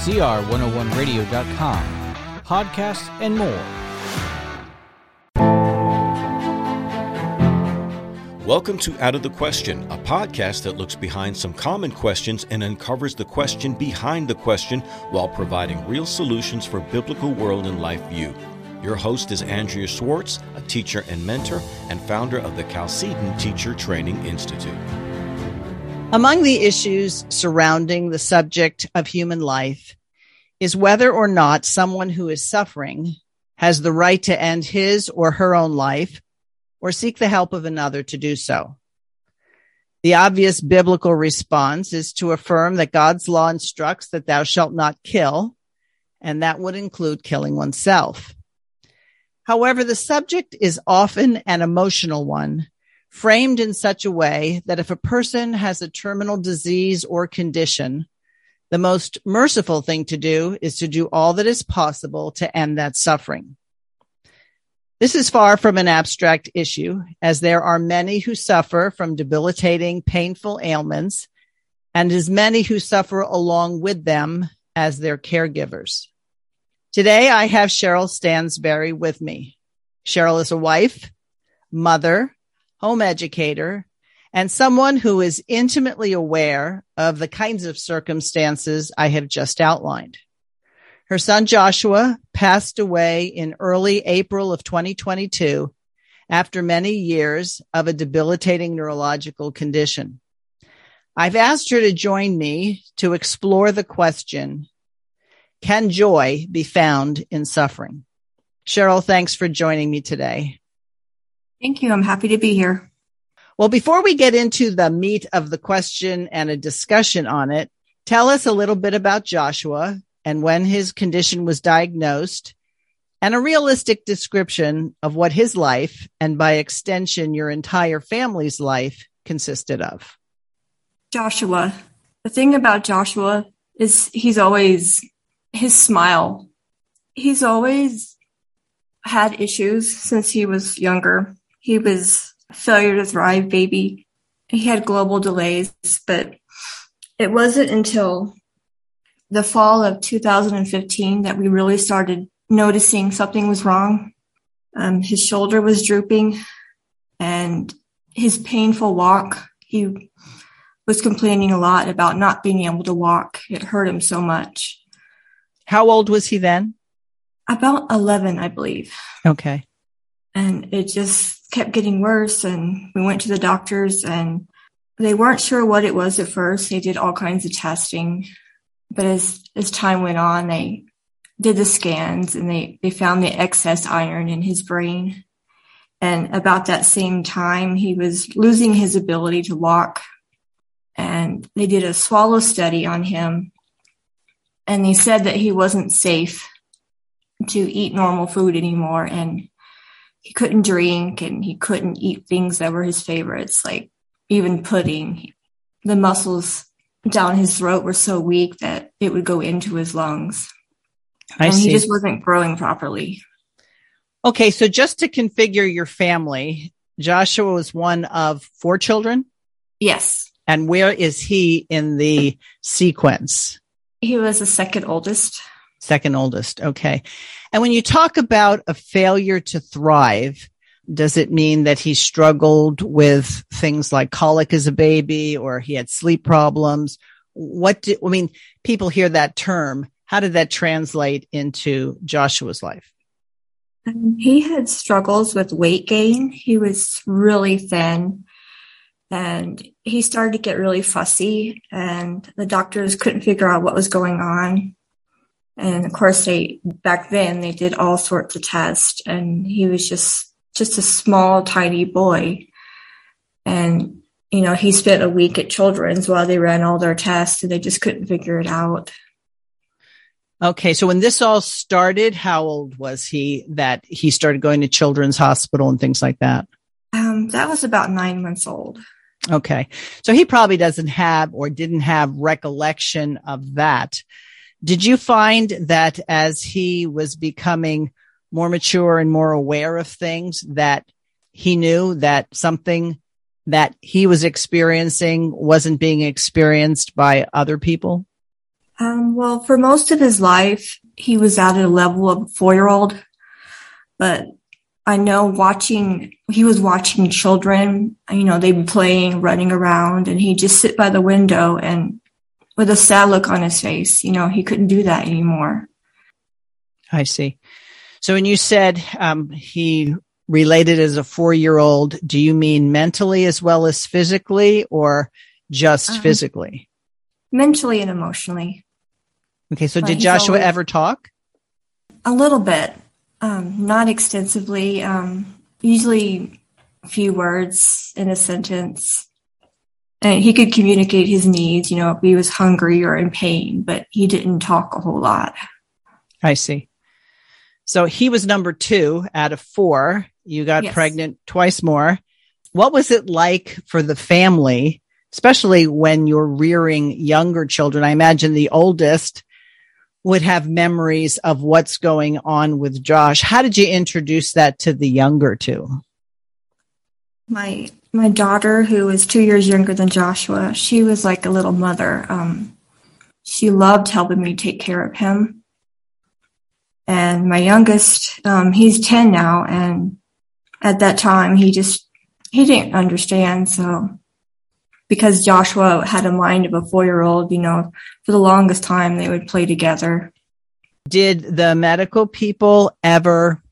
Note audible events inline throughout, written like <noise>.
CR101radio.com, podcasts, and more. Welcome to Out of the Question, a podcast that looks behind some common questions and uncovers the question behind the question while providing real solutions for biblical world and life view. Your host is Andrea Schwartz, a teacher and mentor and founder of the Chalcedon Teacher Training Institute. Among the issues surrounding the subject of human life is whether or not someone who is suffering has the right to end his or her own life or seek the help of another to do so. The obvious biblical response is to affirm that God's law instructs that thou shalt not kill, and that would include killing oneself. However, the subject is often an emotional one, framed in such a way that if a person has a terminal disease or condition, the most merciful thing to do is to do all that is possible to end that suffering. This is far from an abstract issue, as there are many who suffer from debilitating, painful ailments, and as many who suffer along with them as their caregivers. Today, I have Cheryl Stansberry with me. Cheryl is a wife, mother, home educator, and someone who is intimately aware of the kinds of circumstances I have just outlined. Her son Joshua passed away in early April of 2022 after many years of a debilitating neurological condition. I've asked her to join me to explore the question, can joy be found in suffering? Cheryl, thanks for joining me today. Thank you. I'm happy to be here. Well, before we get into the meat of the question and a discussion on it, tell us a little bit about Joshua and when his condition was diagnosed, and a realistic description of what his life, and by extension, your entire family's life, consisted of. Joshua. The thing about Joshua is he's always his smile. He's always had issues since he was younger. He was failure to thrive baby. He had global delays, but it wasn't until the fall of 2015 that we really started noticing something was wrong. Um, his shoulder was drooping and his painful walk. He was complaining a lot about not being able to walk. It hurt him so much. How old was he then? About 11, I believe. Okay. And it just kept getting worse. And we went to the doctors and they weren't sure what it was at first. They did all kinds of testing but as as time went on, they did the scans and they they found the excess iron in his brain. And about that same time, he was losing his ability to walk. And they did a swallow study on him. And they said that he wasn't safe to eat normal food anymore. And he couldn't drink and he couldn't eat things that were his favorites, like even pudding. The muscles down his throat were so weak that it would go into his lungs. I and see. he just wasn't growing properly. Okay, so just to configure your family, Joshua was one of four children? Yes. And where is he in the sequence? He was the second oldest. Second oldest. Okay. And when you talk about a failure to thrive, does it mean that he struggled with things like colic as a baby or he had sleep problems? What do, I mean, people hear that term. How did that translate into Joshua's life? Um, he had struggles with weight gain. He was really thin and he started to get really fussy and the doctors couldn't figure out what was going on. And of course they, back then they did all sorts of tests and he was just just a small, tiny boy. And, you know, he spent a week at Children's while they ran all their tests and they just couldn't figure it out. Okay. So when this all started, how old was he that he started going to Children's Hospital and things like that? Um, that was about nine months old. Okay. So he probably doesn't have or didn't have recollection of that. Did you find that as he was becoming more mature and more aware of things that he knew that something that he was experiencing wasn't being experienced by other people? Um, well, for most of his life, he was at a level of a four year old, but I know watching, he was watching children, you know, they'd be playing, running around, and he'd just sit by the window and with a sad look on his face, you know, he couldn't do that anymore. I see. So when you said um, he related as a four year old, do you mean mentally as well as physically or just um, physically? Mentally and emotionally. Okay. So but did Joshua always, ever talk? A little bit, um, not extensively. Um, usually a few words in a sentence. And he could communicate his needs, you know, if he was hungry or in pain, but he didn't talk a whole lot. I see. So he was number two out of four. You got yes. pregnant twice more. What was it like for the family, especially when you're rearing younger children? I imagine the oldest would have memories of what's going on with Josh. How did you introduce that to the younger two? My my daughter, who is two years younger than Joshua, she was like a little mother. Um, she loved helping me take care of him. And my youngest, um, he's 10 now. And at that time, he just, he didn't understand. So because Joshua had a mind of a four year old, you know, for the longest time they would play together. Did the medical people ever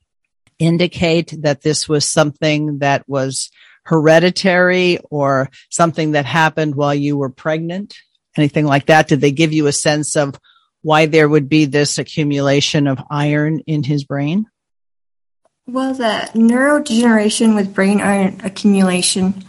indicate that this was something that was hereditary or something that happened while you were pregnant? Anything like that? Did they give you a sense of why there would be this accumulation of iron in his brain? Well, the neurodegeneration with brain iron accumulation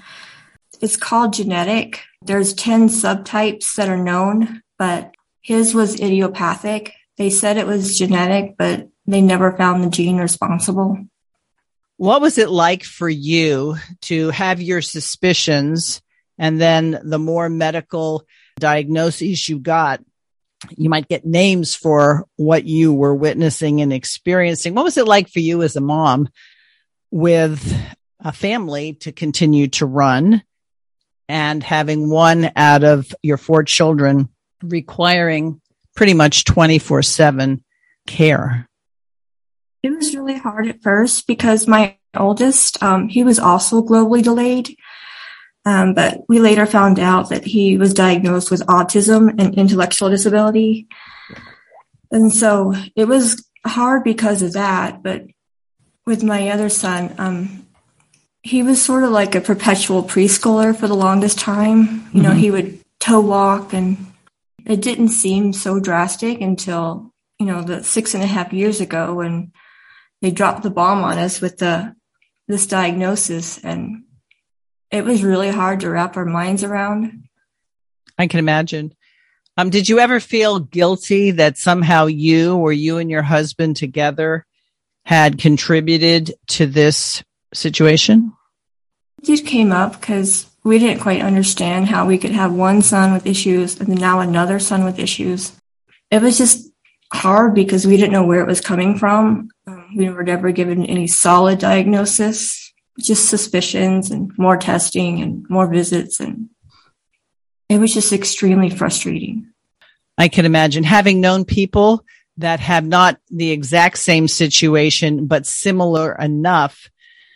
it's called genetic. There's 10 subtypes that are known, but his was idiopathic. They said it was genetic, but they never found the gene responsible. What was it like for you to have your suspicions and then the more medical diagnoses you got? You might get names for what you were witnessing and experiencing. What was it like for you as a mom with a family to continue to run and having one out of your four children requiring pretty much 24 7 care? It was really hard at first because my oldest, um, he was also globally delayed. Um, but we later found out that he was diagnosed with autism and intellectual disability. And so it was hard because of that. But with my other son, um, he was sort of like a perpetual preschooler for the longest time. You mm-hmm. know, he would toe walk and it didn't seem so drastic until, you know, the six and a half years ago when they dropped the bomb on us with the, this diagnosis. And it was really hard to wrap our minds around. I can imagine. Um, did you ever feel guilty that somehow you or you and your husband together had contributed to this situation? It just came up because we didn't quite understand how we could have one son with issues and now another son with issues. It was just hard because we didn't know where it was coming from. Um, we were never given any solid diagnosis, just suspicions and more testing and more visits. And it was just extremely frustrating. I can imagine having known people that have not the exact same situation, but similar enough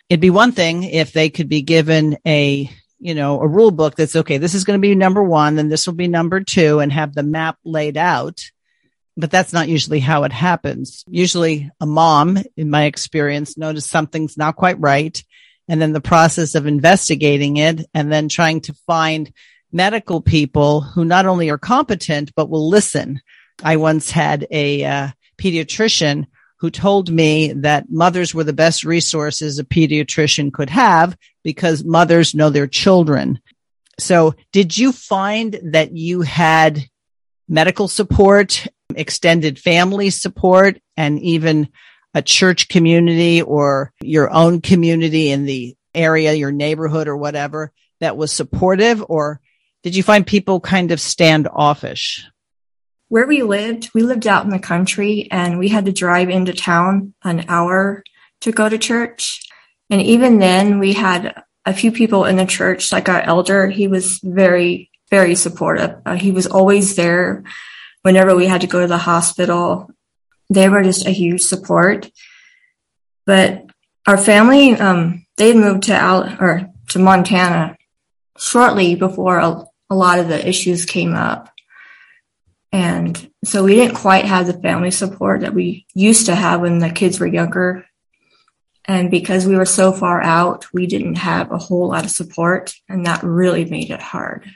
it'd be one thing if they could be given a you know a rule book that's okay this is going to be number one then this will be number two and have the map laid out but that's not usually how it happens usually a mom in my experience notices something's not quite right and then the process of investigating it and then trying to find medical people who not only are competent but will listen i once had a uh, pediatrician who told me that mothers were the best resources a pediatrician could have because mothers know their children. So did you find that you had medical support, extended family support, and even a church community or your own community in the area, your neighborhood or whatever that was supportive? Or did you find people kind of standoffish? where we lived, we lived out in the country and we had to drive into town an hour to go to church. And even then we had a few people in the church, like our elder, he was very, very supportive. Uh, he was always there whenever we had to go to the hospital, they were just a huge support. But our family, um, they moved to Al- or to Montana shortly before a, a lot of the issues came up. And so we didn't quite have the family support that we used to have when the kids were younger. And because we were so far out, we didn't have a whole lot of support and that really made it hard.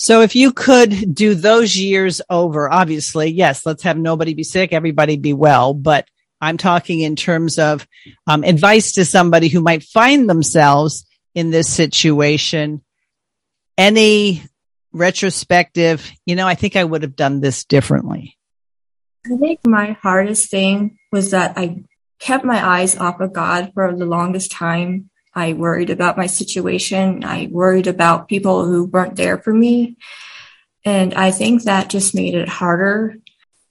So if you could do those years over, obviously, yes, let's have nobody be sick, everybody be well. But I'm talking in terms of um, advice to somebody who might find themselves in this situation. Any retrospective, you know, I think I would have done this differently. I think my hardest thing was that I kept my eyes off of God for the longest time. I worried about my situation. I worried about people who weren't there for me. And I think that just made it harder.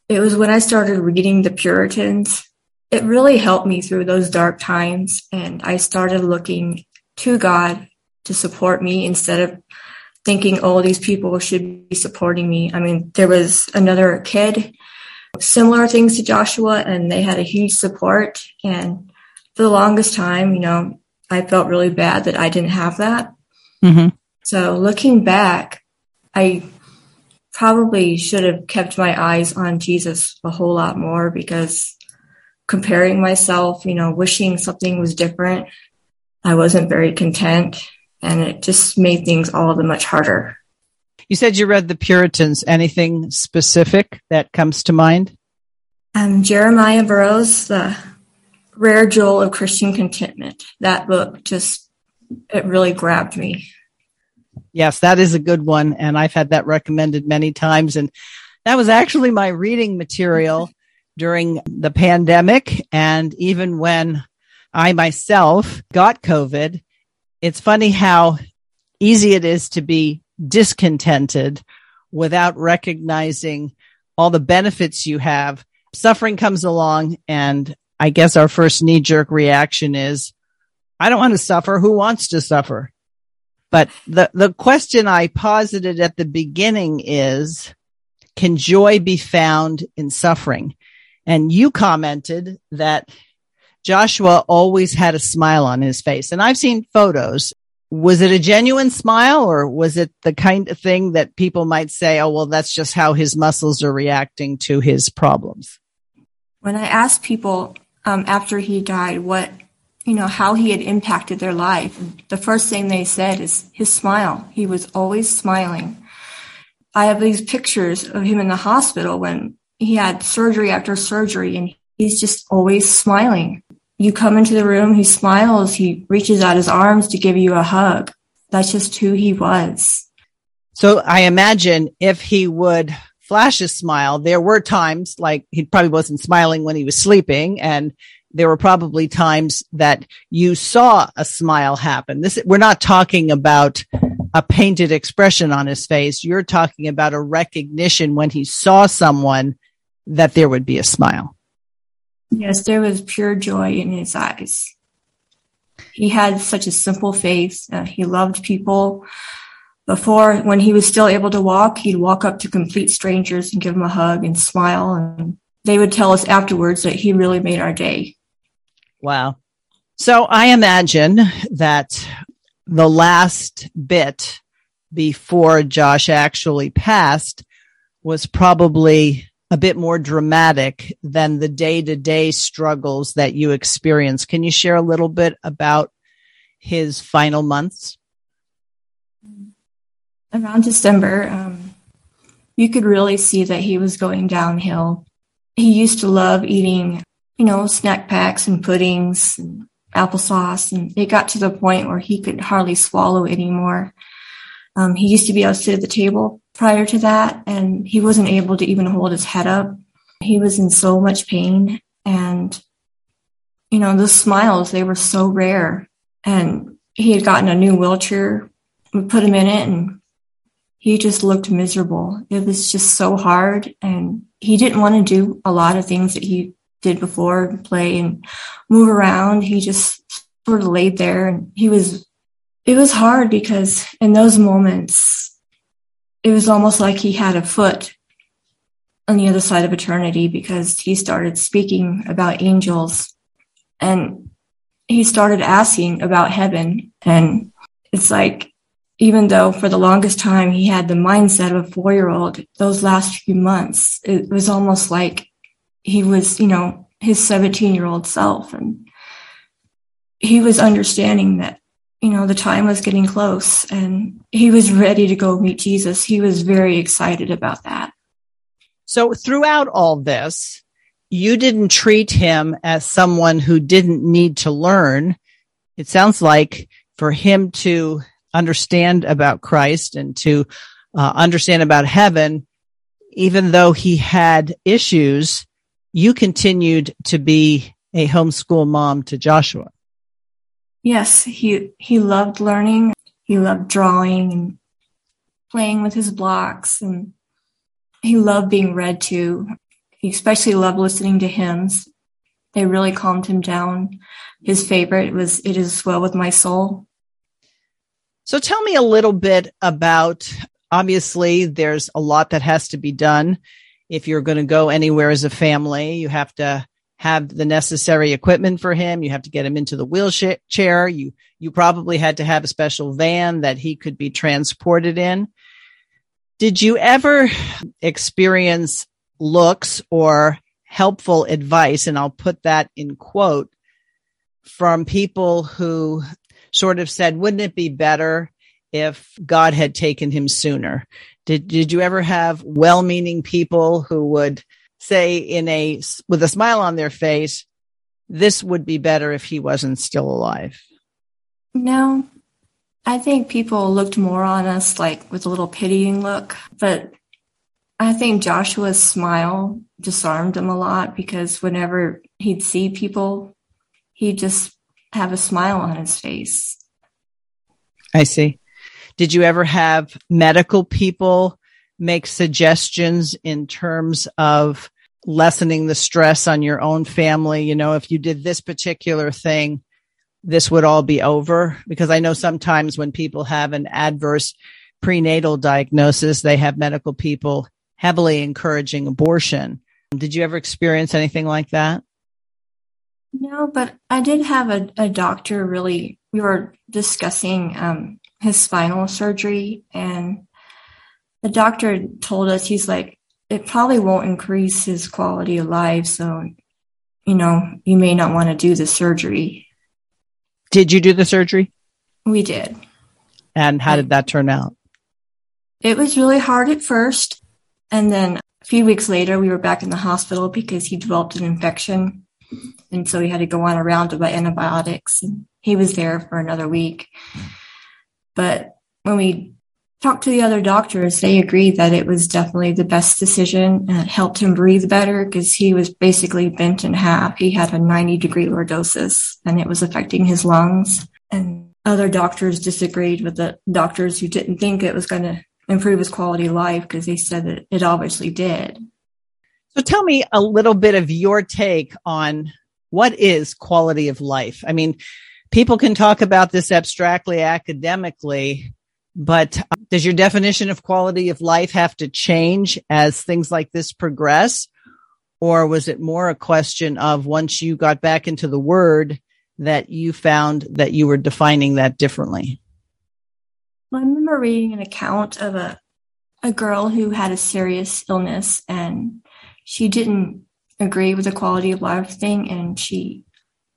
It was when I started reading the Puritans. It really helped me through those dark times. And I started looking to God to support me instead of thinking, oh, these people should be supporting me. I mean, there was another kid, similar things to Joshua, and they had a huge support. And for the longest time, you know, I felt really bad that I didn't have that. Mm-hmm. So looking back, I probably should have kept my eyes on Jesus a whole lot more because comparing myself, you know, wishing something was different, I wasn't very content and it just made things all the much harder. You said you read the Puritans. Anything specific that comes to mind? Um, Jeremiah Burroughs, the Rare Jewel of Christian Contentment. That book just, it really grabbed me. Yes, that is a good one. And I've had that recommended many times. And that was actually my reading material during the pandemic. And even when I myself got COVID, it's funny how easy it is to be discontented without recognizing all the benefits you have. Suffering comes along and I guess our first knee jerk reaction is, I don't want to suffer. Who wants to suffer? But the, the question I posited at the beginning is, can joy be found in suffering? And you commented that Joshua always had a smile on his face. And I've seen photos. Was it a genuine smile or was it the kind of thing that people might say, oh, well, that's just how his muscles are reacting to his problems? When I ask people um, after he died what, you know, how he had impacted their life, the first thing they said is his smile. He was always smiling. I have these pictures of him in the hospital when he had surgery after surgery and he's just always smiling you come into the room, he smiles, he reaches out his arms to give you a hug. That's just who he was. So I imagine if he would flash a smile, there were times like he probably wasn't smiling when he was sleeping and there were probably times that you saw a smile happen. This, we're not talking about a painted expression on his face. You're talking about a recognition when he saw someone that there would be a smile. Yes, there was pure joy in his eyes. He had such a simple face. Uh, he loved people. Before, when he was still able to walk, he'd walk up to complete strangers and give them a hug and smile. And they would tell us afterwards that he really made our day. Wow. So I imagine that the last bit before Josh actually passed was probably a bit more dramatic than the day to day struggles that you experience. Can you share a little bit about his final months? Around December, um, you could really see that he was going downhill. He used to love eating, you know, snack packs and puddings and applesauce. And it got to the point where he could hardly swallow anymore. Um, he used to be able to sit at the table prior to that, and he wasn't able to even hold his head up. He was in so much pain, and you know, the smiles, they were so rare. And he had gotten a new wheelchair. We put him in it, and he just looked miserable. It was just so hard, and he didn't want to do a lot of things that he did before play and move around. He just sort of laid there and he was it was hard because in those moments, it was almost like he had a foot on the other side of eternity because he started speaking about angels and he started asking about heaven. And it's like, even though for the longest time he had the mindset of a four year old, those last few months, it was almost like he was, you know, his 17 year old self. And he was understanding that, you know, the time was getting close and he was ready to go meet Jesus. He was very excited about that. So throughout all this, you didn't treat him as someone who didn't need to learn. It sounds like for him to understand about Christ and to uh, understand about heaven, even though he had issues, you continued to be a homeschool mom to Joshua. Yes, he he loved learning. He loved drawing and playing with his blocks and he loved being read to. He especially loved listening to hymns. They really calmed him down. His favorite was It Is Well With My Soul. So tell me a little bit about obviously there's a lot that has to be done. If you're going to go anywhere as a family, you have to have the necessary equipment for him. You have to get him into the wheelchair. You, you probably had to have a special van that he could be transported in. Did you ever experience looks or helpful advice? And I'll put that in quote from people who sort of said, wouldn't it be better if God had taken him sooner? Did, did you ever have well-meaning people who would say in a, with a smile on their face, this would be better if he wasn't still alive? No, I think people looked more on us like with a little pitying look, but I think Joshua's smile disarmed him a lot because whenever he'd see people, he'd just have a smile on his face. I see. Did you ever have medical people make suggestions in terms of lessening the stress on your own family? You know, if you did this particular thing, this would all be over? Because I know sometimes when people have an adverse prenatal diagnosis, they have medical people heavily encouraging abortion. Did you ever experience anything like that? No, but I did have a, a doctor really, we were discussing um, his spinal surgery, and the doctor told us, he's like, it probably won't increase his quality of life. So, you know, you may not want to do the surgery. Did you do the surgery? We did. And how did that turn out? It was really hard at first. And then a few weeks later, we were back in the hospital because he developed an infection. And so he had to go on a round of antibiotics. And he was there for another week. But when we talked to the other doctors, they agreed that it was definitely the best decision and it helped him breathe better because he was basically bent in half. He had a 90 degree lordosis and it was affecting his lungs. And other doctors disagreed with the doctors who didn't think it was going to improve his quality of life because they said that it obviously did. So tell me a little bit of your take on what is quality of life. I mean, people can talk about this abstractly academically, but uh, does your definition of quality of life have to change as things like this progress? Or was it more a question of once you got back into the word that you found that you were defining that differently? I remember reading an account of a, a girl who had a serious illness and she didn't agree with the quality of life thing and she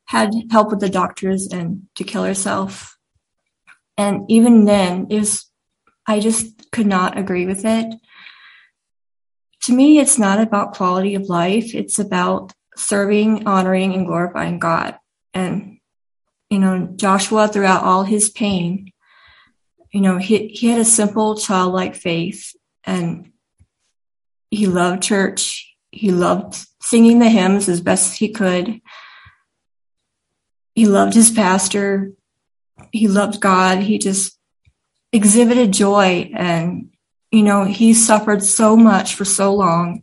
had help with the doctors and to kill herself. And even then, it was I just could not agree with it. To me, it's not about quality of life. It's about serving, honoring, and glorifying God. And, you know, Joshua, throughout all his pain, you know, he, he had a simple childlike faith and he loved church. He loved singing the hymns as best he could. He loved his pastor. He loved God. He just exhibited joy and you know he suffered so much for so long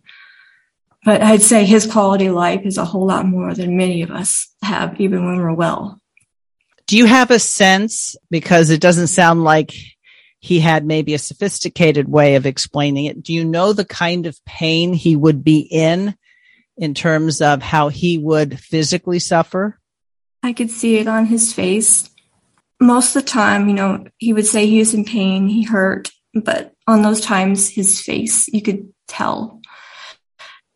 but i'd say his quality of life is a whole lot more than many of us have even when we're well do you have a sense because it doesn't sound like he had maybe a sophisticated way of explaining it. Do you know the kind of pain he would be in in terms of how he would physically suffer? I could see it on his face. Most of the time, you know, he would say he was in pain, he hurt, but on those times, his face, you could tell.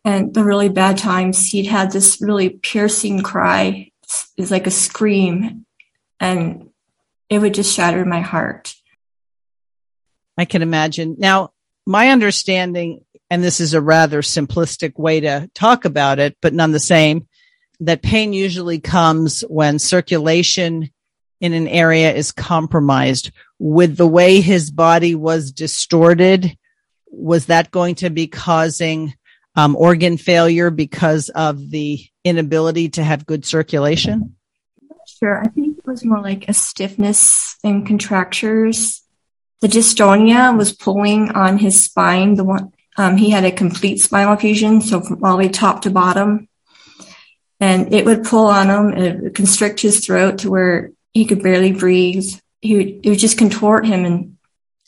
And the really bad times, he'd had this really piercing cry. It's like a scream. And it would just shatter my heart. I can imagine. Now, my understanding, and this is a rather simplistic way to talk about it, but none the same, that pain usually comes when circulation in an area is compromised. With the way his body was distorted, was that going to be causing um, organ failure because of the inability to have good circulation? Sure. I think it was more like a stiffness and contractures. The dystonia was pulling on his spine. The one um, he had a complete spinal fusion, so from all the way top to bottom, and it would pull on him and it would constrict his throat to where he could barely breathe. He would, it would just contort him and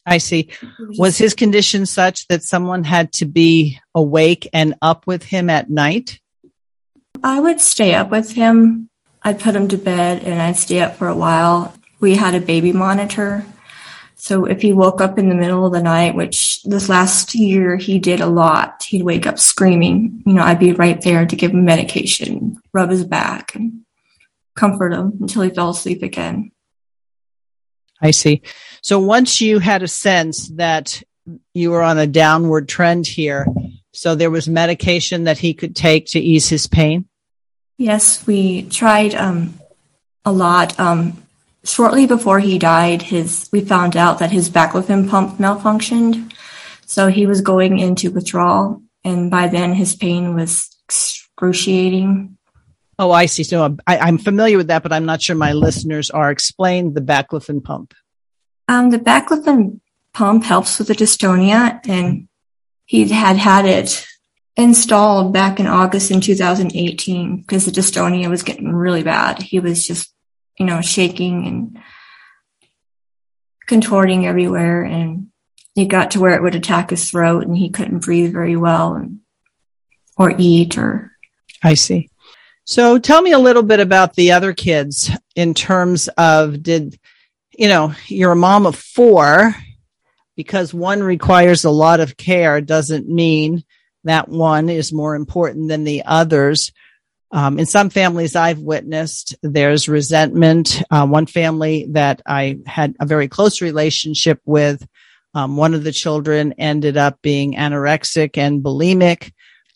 I see. Was his condition such that someone had to be awake and up with him at night? I would stay up with him. I'd put him to bed and I'd stay up for a while. We had a baby monitor. So if he woke up in the middle of the night, which this last year he did a lot, he'd wake up screaming. You know, I'd be right there to give him medication, rub his back and comfort him until he fell asleep again. I see. So once you had a sense that you were on a downward trend here, so there was medication that he could take to ease his pain? Yes, we tried um, a lot. Um, shortly before he died, his we found out that his baclofen pump malfunctioned, so he was going into withdrawal, and by then his pain was excruciating. Oh, I see. So I, am familiar with that, but I'm not sure my listeners are. Explain the baclofen pump. Um, the baclofen pump helps with the dystonia, and he had had it installed back in August in 2018 because the dystonia was getting really bad. He was just, you know, shaking and contorting everywhere, and he got to where it would attack his throat, and he couldn't breathe very well, and, or eat, or. I see. So tell me a little bit about the other kids in terms of did, you know, you're a mom of four because one requires a lot of care doesn't mean that one is more important than the others. Um, in some families I've witnessed, there's resentment. Uh, one family that I had a very close relationship with, um, one of the children ended up being anorexic and bulimic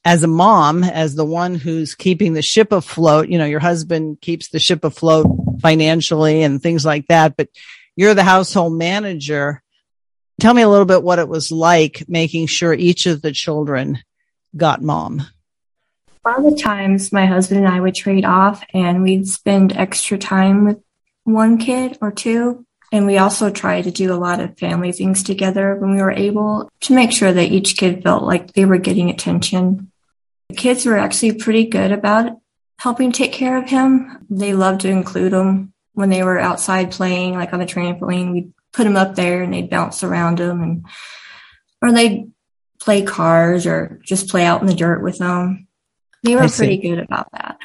as a mom, as the one who's keeping the ship afloat, you know, your husband keeps the ship afloat financially and things like that, but you're the household manager. Tell me a little bit what it was like making sure each of the children got mom. A lot of the times my husband and I would trade off and we'd spend extra time with one kid or two. And we also try to do a lot of family things together when we were able to make sure that each kid felt like they were getting attention The kids were actually pretty good about helping take care of him. They loved to include him when they were outside playing, like on the trampoline. We'd put him up there and they'd bounce around him and, or they'd play cars or just play out in the dirt with them. They were pretty good about that.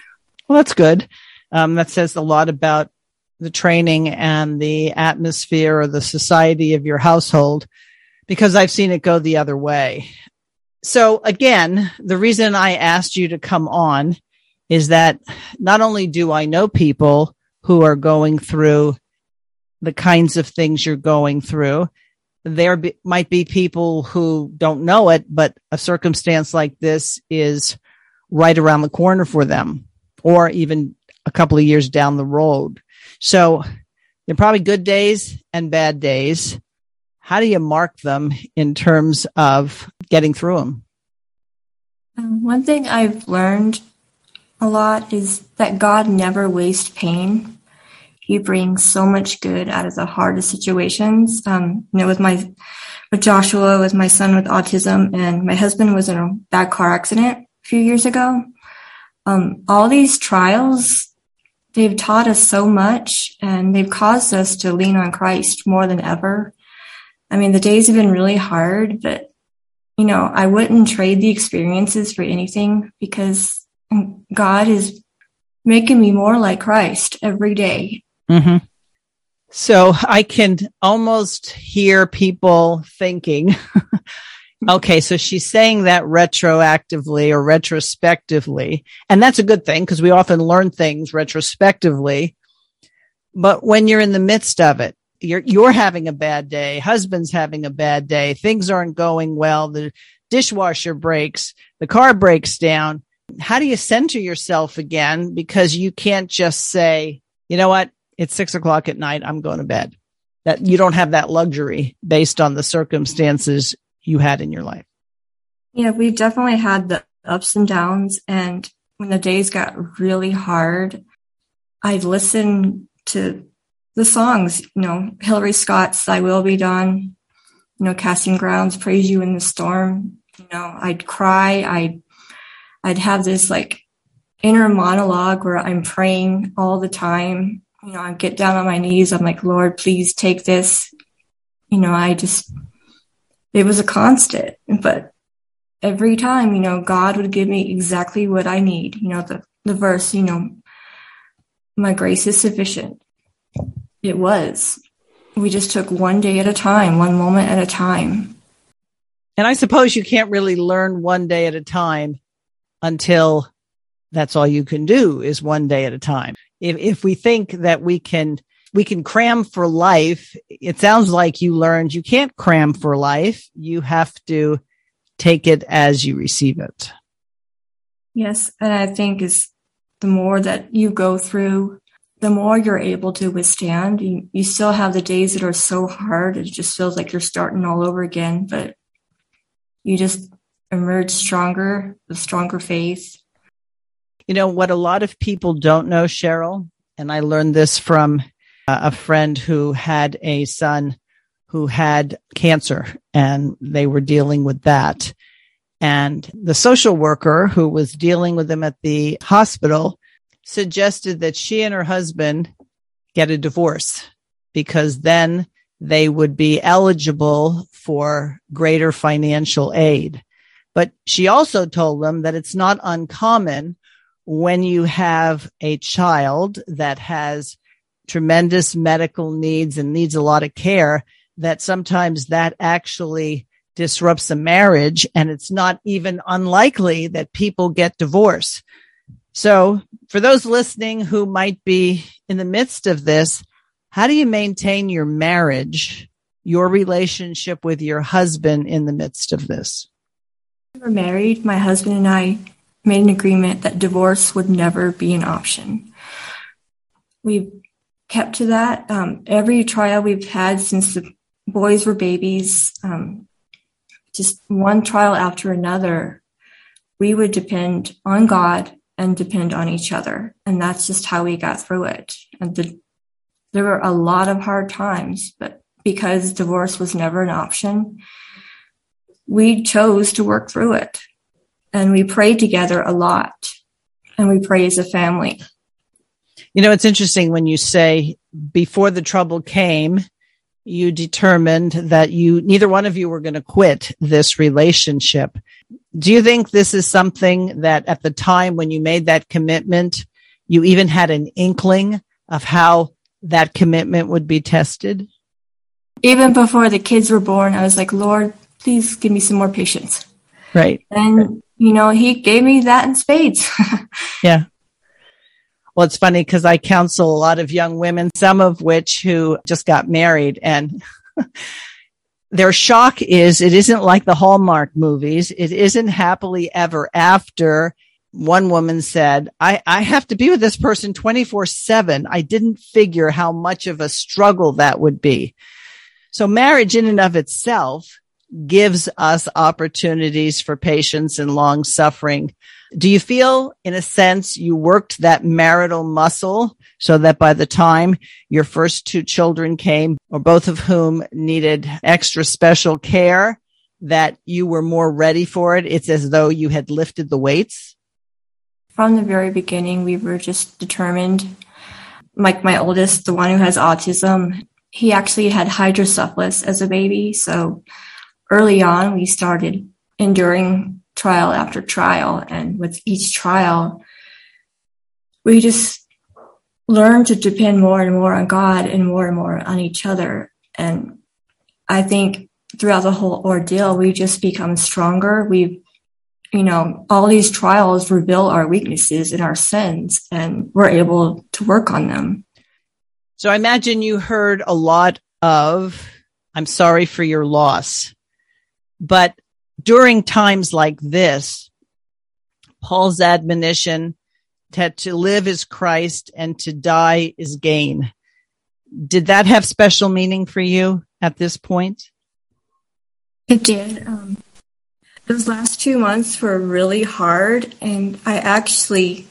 Well, that's good. Um, that says a lot about the training and the atmosphere or the society of your household because I've seen it go the other way. So again, the reason I asked you to come on is that not only do I know people who are going through the kinds of things you're going through, there be, might be people who don't know it, but a circumstance like this is right around the corner for them or even a couple of years down the road. So there are probably good days and bad days how do you mark them in terms of getting through them? Um, one thing I've learned a lot is that God never wastes pain. He brings so much good out of the hardest situations. Um, you know, with my, with Joshua, with my son with autism, and my husband was in a bad car accident few years ago. Um, all these trials, they've taught us so much and they've caused us to lean on Christ more than ever I mean, the days have been really hard, but you know, I wouldn't trade the experiences for anything because God is making me more like Christ every day. Mm-hmm. So I can almost hear people thinking, <laughs> okay, so she's saying that retroactively or retrospectively. And that's a good thing because we often learn things retrospectively. But when you're in the midst of it, you're, you're having a bad day. Husband's having a bad day. Things aren't going well. The dishwasher breaks. The car breaks down. How do you center yourself again? Because you can't just say, you know what? It's six o'clock at night. I'm going to bed. That you don't have that luxury based on the circumstances you had in your life. Yeah, we definitely had the ups and downs. And when the days got really hard, I'd listen to the songs, you know, Hillary Scott's Thy Will Be Done, you know, Casting Crowns, Praise You in the Storm. You know, I'd cry. I'd, I'd have this like inner monologue where I'm praying all the time. You know, I get down on my knees. I'm like, Lord, please take this. You know, I just, it was a constant, but every time, you know, God would give me exactly what I need. You know, the, the verse, you know, my grace is sufficient. It was. We just took one day at a time, one moment at a time. And I suppose you can't really learn one day at a time until that's all you can do is one day at a time. If, if we think that we can, we can cram for life, it sounds like you learned you can't cram for life. You have to take it as you receive it. Yes. And I think is the more that you go through the more you're able to withstand. You, you still have the days that are so hard. It just feels like you're starting all over again, but you just emerge stronger with stronger faith. You know, what a lot of people don't know, Cheryl, and I learned this from a friend who had a son who had cancer and they were dealing with that. And the social worker who was dealing with them at the hospital suggested that she and her husband get a divorce because then they would be eligible for greater financial aid. But she also told them that it's not uncommon when you have a child that has tremendous medical needs and needs a lot of care that sometimes that actually disrupts a marriage and it's not even unlikely that people get divorced. So for those listening who might be in the midst of this, how do you maintain your marriage, your relationship with your husband in the midst of this? We were married. My husband and I made an agreement that divorce would never be an option. We've kept to that. Um, every trial we've had since the boys were babies, um, just one trial after another, we would depend on God and depend on each other. And that's just how we got through it. And the, there were a lot of hard times, but because divorce was never an option, we chose to work through it. And we prayed together a lot and we pray as a family. You know, it's interesting when you say before the trouble came, you determined that you, neither one of you were going to quit this relationship. Do you think this is something that at the time when you made that commitment, you even had an inkling of how that commitment would be tested? Even before the kids were born, I was like, Lord, please give me some more patience. Right. And, you know, he gave me that in spades. <laughs> yeah. Well, it's funny because I counsel a lot of young women, some of which who just got married and <laughs> their shock is it isn't like the Hallmark movies. It isn't happily ever after. One woman said, I, I have to be with this person 24 seven. I didn't figure how much of a struggle that would be. So marriage in and of itself gives us opportunities for patience and long suffering do you feel, in a sense, you worked that marital muscle so that by the time your first two children came, or both of whom needed extra special care, that you were more ready for it? It's as though you had lifted the weights? From the very beginning, we were just determined. Like my oldest, the one who has autism, he actually had hydrocephalus as a baby. So early on, we started enduring trial after trial. And with each trial, we just learned to depend more and more on God and more and more on each other. And I think throughout the whole ordeal, we just become stronger. We've, you know, all these trials reveal our weaknesses and our sins, and we're able to work on them. So I imagine you heard a lot of, I'm sorry for your loss. But during times like this, Paul's admonition that to live is Christ and to die is gain. Did that have special meaning for you at this point? It did. Um, those last two months were really hard, and I actually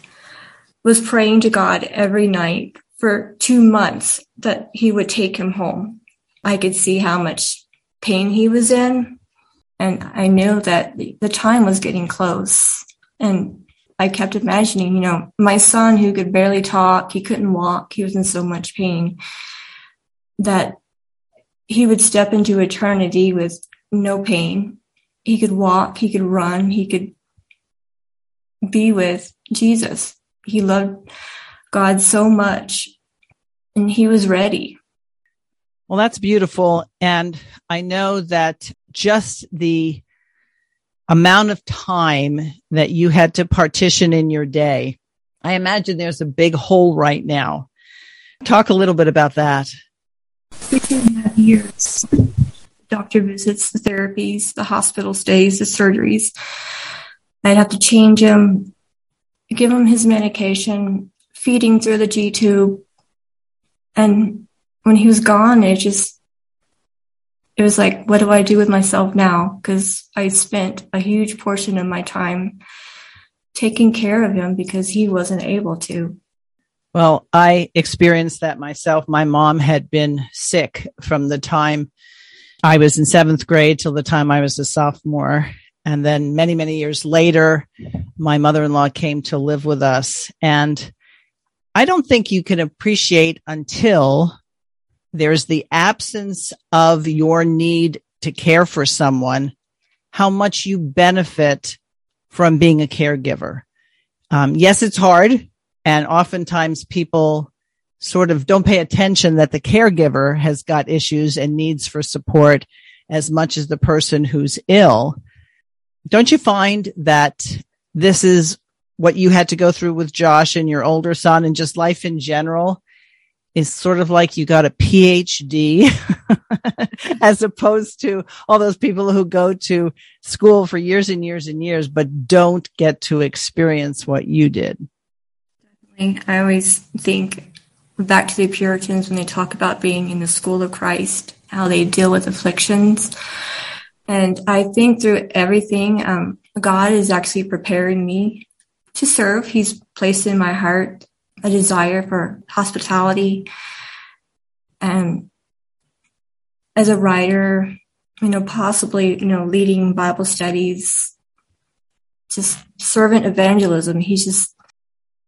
was praying to God every night for two months that He would take him home. I could see how much pain he was in, and I knew that the time was getting close. And I kept imagining, you know, my son who could barely talk, he couldn't walk, he was in so much pain, that he would step into eternity with no pain. He could walk, he could run, he could be with Jesus. He loved God so much and he was ready. Well, that's beautiful. And I know that just the amount of time that you had to partition in your day, I imagine there's a big hole right now. Talk a little bit about that. Three and a half years doctor visits, the therapies, the hospital stays, the surgeries. I'd have to change him, give him his medication, feeding through the G tube. And when he was gone, it just, it was like, what do I do with myself now? Because I spent a huge portion of my time taking care of him because he wasn't able to. Well, I experienced that myself. My mom had been sick from the time I was in seventh grade till the time I was a sophomore. And then many, many years later, my mother-in-law came to live with us. And I don't think you can appreciate until there's the absence of your need to care for someone, how much you benefit from being a caregiver. Um, yes, it's hard. And oftentimes people sort of don't pay attention that the caregiver has got issues and needs for support as much as the person who's ill. Don't you find that this is what you had to go through with Josh and your older son and just life in general is sort of like you got a PhD <laughs> as opposed to all those people who go to school for years and years and years, but don't get to experience what you did. I always think back to the Puritans when they talk about being in the school of Christ, how they deal with afflictions. And I think through everything, um, God is actually preparing me to serve. He's placed in my heart a desire for hospitality. And as a writer, you know, possibly, you know, leading Bible studies, just servant evangelism. He's just,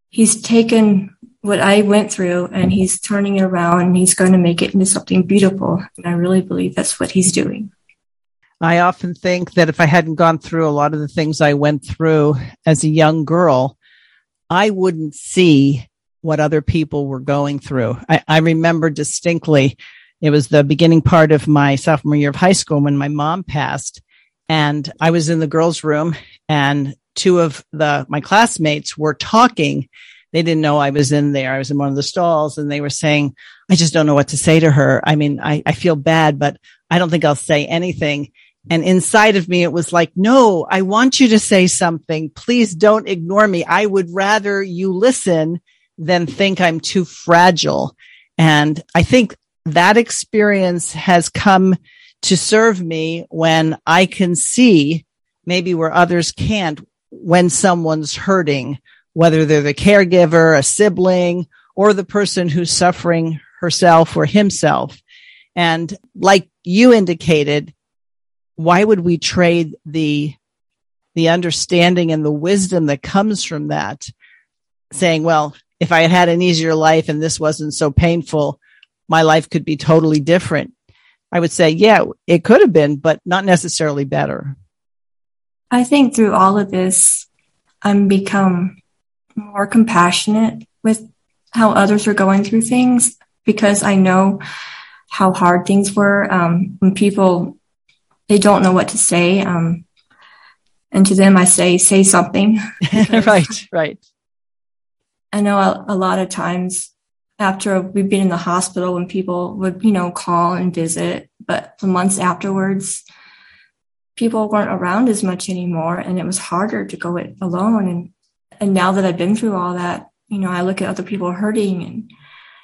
he's taken what I went through and he's turning it around and he's going to make it into something beautiful. And I really believe that's what he's doing. I often think that if I hadn't gone through a lot of the things I went through as a young girl, I wouldn't see what other people were going through. I, I remember distinctly, it was the beginning part of my sophomore year of high school when my mom passed and I was in the girls' room and two of the, my classmates were talking they didn't know I was in there. I was in one of the stalls and they were saying, I just don't know what to say to her. I mean, I, I feel bad, but I don't think I'll say anything. And inside of me, it was like, no, I want you to say something. Please don't ignore me. I would rather you listen than think I'm too fragile. And I think that experience has come to serve me when I can see maybe where others can't when someone's hurting whether they're the caregiver, a sibling, or the person who's suffering herself or himself. And like you indicated, why would we trade the, the understanding and the wisdom that comes from that saying, well, if I had had an easier life and this wasn't so painful, my life could be totally different. I would say, yeah, it could have been, but not necessarily better. I think through all of this, I'm become more compassionate with how others are going through things because I know how hard things were. Um, when people, they don't know what to say. Um, and to them, I say, say something. <laughs> <laughs> right, right. I know a, a, lot of times after we've been in the hospital when people would, you know, call and visit, but the months afterwards, people weren't around as much anymore and it was harder to go it alone. And, and now that I've been through all that, you know, I look at other people hurting and,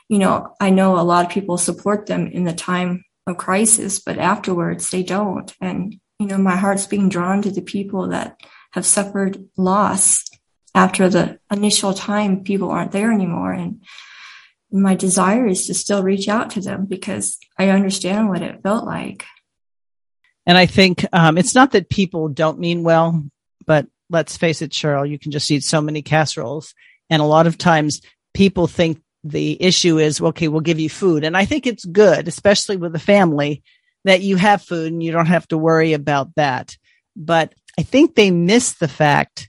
you know, I know a lot of people support them in the time of crisis, but afterwards they don't. And, you know, my heart's being drawn to the people that have suffered loss after the initial time people aren't there anymore. And my desire is to still reach out to them because I understand what it felt like. And I think um, it's not that people don't mean well, but let's face it, Cheryl, you can just eat so many casseroles. And a lot of times people think the issue is, okay, we'll give you food. And I think it's good, especially with a family, that you have food and you don't have to worry about that. But I think they miss the fact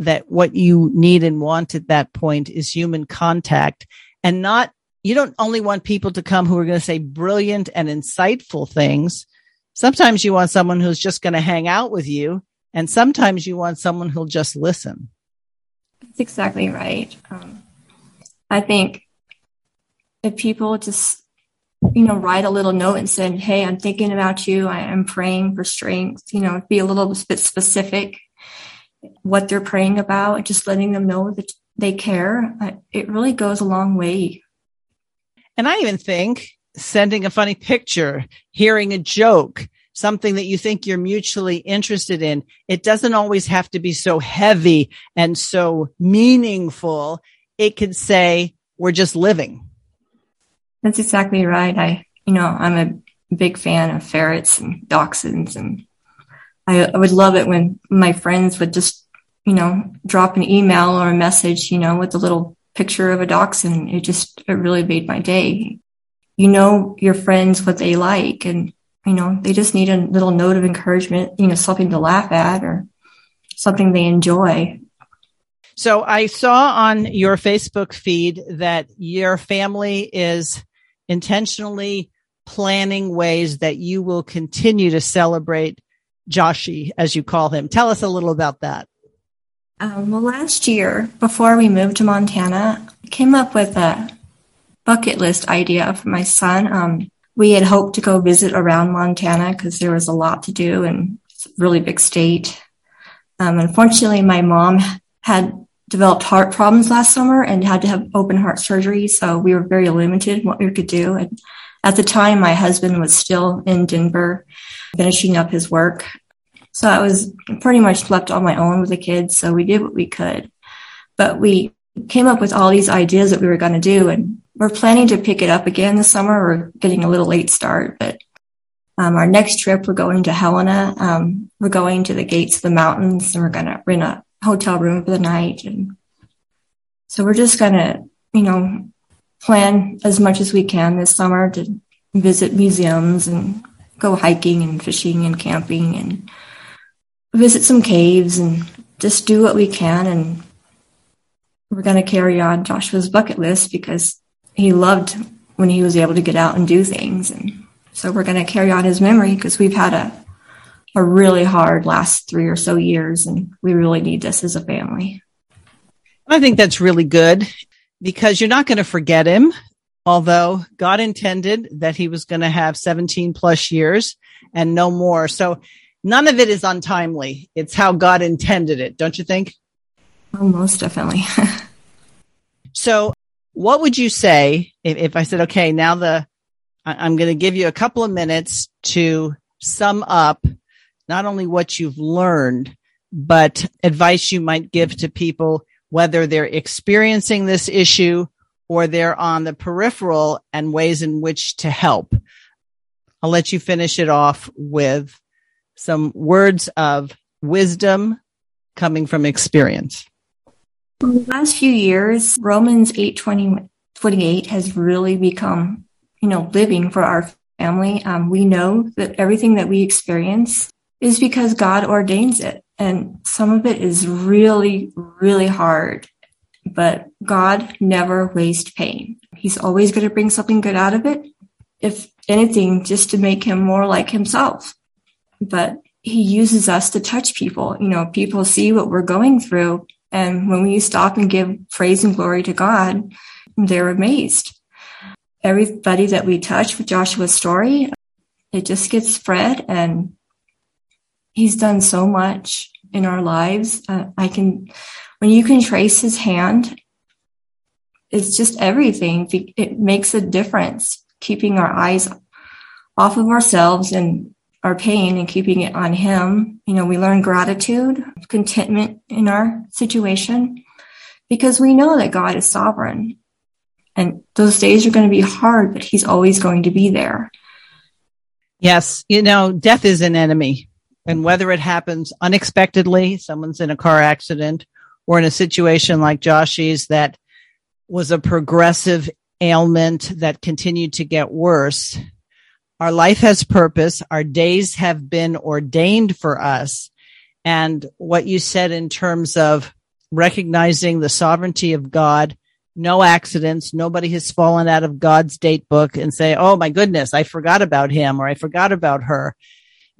that what you need and want at that point is human contact and not, you don't only want people to come who are going to say brilliant and insightful things. Sometimes you want someone who's just going to hang out with you. And sometimes you want someone who'll just listen. That's exactly right. Um, I think if people just, you know, write a little note and said, Hey, I'm thinking about you. I am praying for strength, you know, be a little bit specific what they're praying about and just letting them know that they care. Uh, it really goes a long way. And I even think sending a funny picture, hearing a joke, something that you think you're mutually interested in. It doesn't always have to be so heavy and so meaningful. It could say, we're just living. That's exactly right. I, you know, I'm a big fan of ferrets and dachshunds and I, I would love it when my friends would just, you know, drop an email or a message, you know, with a little picture of a dachshund. It just, it really made my day. You know, your friends, what they like and, you know, they just need a little note of encouragement, you know, something to laugh at or something they enjoy. So I saw on your Facebook feed that your family is intentionally planning ways that you will continue to celebrate Joshi, as you call him. Tell us a little about that. Um, well, last year, before we moved to Montana, I came up with a bucket list idea for my son. Um, we had hoped to go visit around Montana because there was a lot to do and it's a really big state. Um, unfortunately, my mom had developed heart problems last summer and had to have open heart surgery. So we were very limited in what we could do. And at the time, my husband was still in Denver finishing up his work. So I was pretty much left on my own with the kids. So we did what we could, but we came up with all these ideas that we were going to do. And we're planning to pick it up again this summer. We're getting a little late start, but um, our next trip, we're going to Helena. Um, we're going to the gates of the mountains and we're going to rent a hotel room for the night. And so we're just going to, you know, plan as much as we can this summer to visit museums and go hiking and fishing and camping and visit some caves and just do what we can. And we're going to carry on Joshua's bucket list because he loved when he was able to get out and do things. And so we're going to carry on his memory because we've had a, a really hard last three or so years and we really need this as a family. I think that's really good because you're not going to forget him although God intended that he was going to have 17 plus years and no more. So none of it is untimely. It's how God intended it, don't you think? Oh, most definitely. <laughs> so what would you say if, if I said, okay, now the, I'm going to give you a couple of minutes to sum up not only what you've learned, but advice you might give to people, whether they're experiencing this issue or they're on the peripheral and ways in which to help. I'll let you finish it off with some words of wisdom coming from experience. In the last few years, Romans 8 20, 28 has really become you know, living for our family. Um, we know that everything that we experience is because God ordains it. And some of it is really, really hard, but God never wastes pain. He's always going to bring something good out of it. If anything, just to make him more like himself. But he uses us to touch people. You know, people see what we're going through. And when we stop and give praise and glory to God, they're amazed. Everybody that we touch with Joshua's story, it just gets spread and he's done so much in our lives. Uh, I can, when you can trace his hand, it's just everything. It makes a difference keeping our eyes off of ourselves and our pain and keeping it on him. You know, we learn gratitude, contentment in our situation because we know that God is sovereign. And those days are going to be hard, but he's always going to be there. Yes. You know, death is an enemy. And whether it happens unexpectedly, someone's in a car accident, or in a situation like Joshy's that was a progressive ailment that continued to get worse, our life has purpose. Our days have been ordained for us. And what you said in terms of recognizing the sovereignty of God, no accidents, nobody has fallen out of God's date book and say, Oh my goodness, I forgot about him or I forgot about her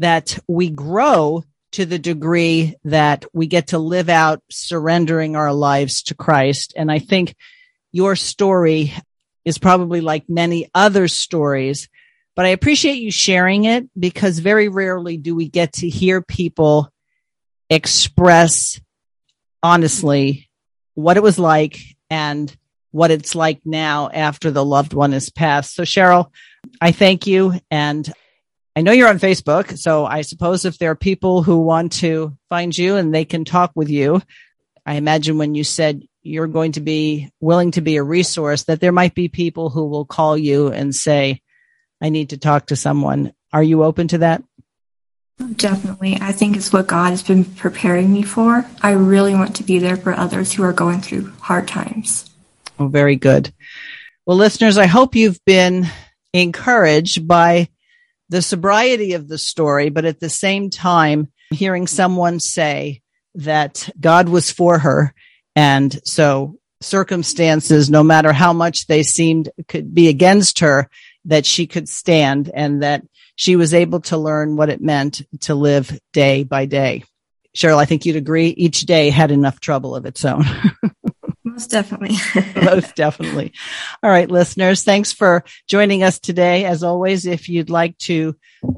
that we grow to the degree that we get to live out surrendering our lives to Christ. And I think your story is probably like many other stories, but I appreciate you sharing it because very rarely do we get to hear people express honestly what it was like and what it's like now after the loved one has passed. So Cheryl, I thank you and I know you're on Facebook, so I suppose if there are people who want to find you and they can talk with you, I imagine when you said you're going to be willing to be a resource, that there might be people who will call you and say, I need to talk to someone. Are you open to that? Definitely. I think it's what God has been preparing me for. I really want to be there for others who are going through hard times. Oh, very good. Well, listeners, I hope you've been encouraged by the sobriety of the story, but at the same time, hearing someone say that God was for her. And so circumstances, no matter how much they seemed could be against her, that she could stand and that she was able to learn what it meant to live day by day. Cheryl, I think you'd agree each day had enough trouble of its own. <laughs> Most definitely. <laughs> Most definitely. All right, listeners, thanks for joining us today. As always, if you'd like to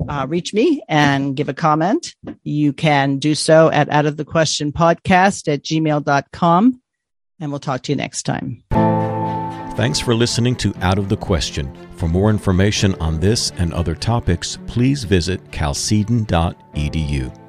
uh, reach me and give a comment, you can do so at out of the question podcast at gmail.com. And we'll talk to you next time. Thanks for listening to Out of the Question. For more information on this and other topics, please visit chalcedon.edu.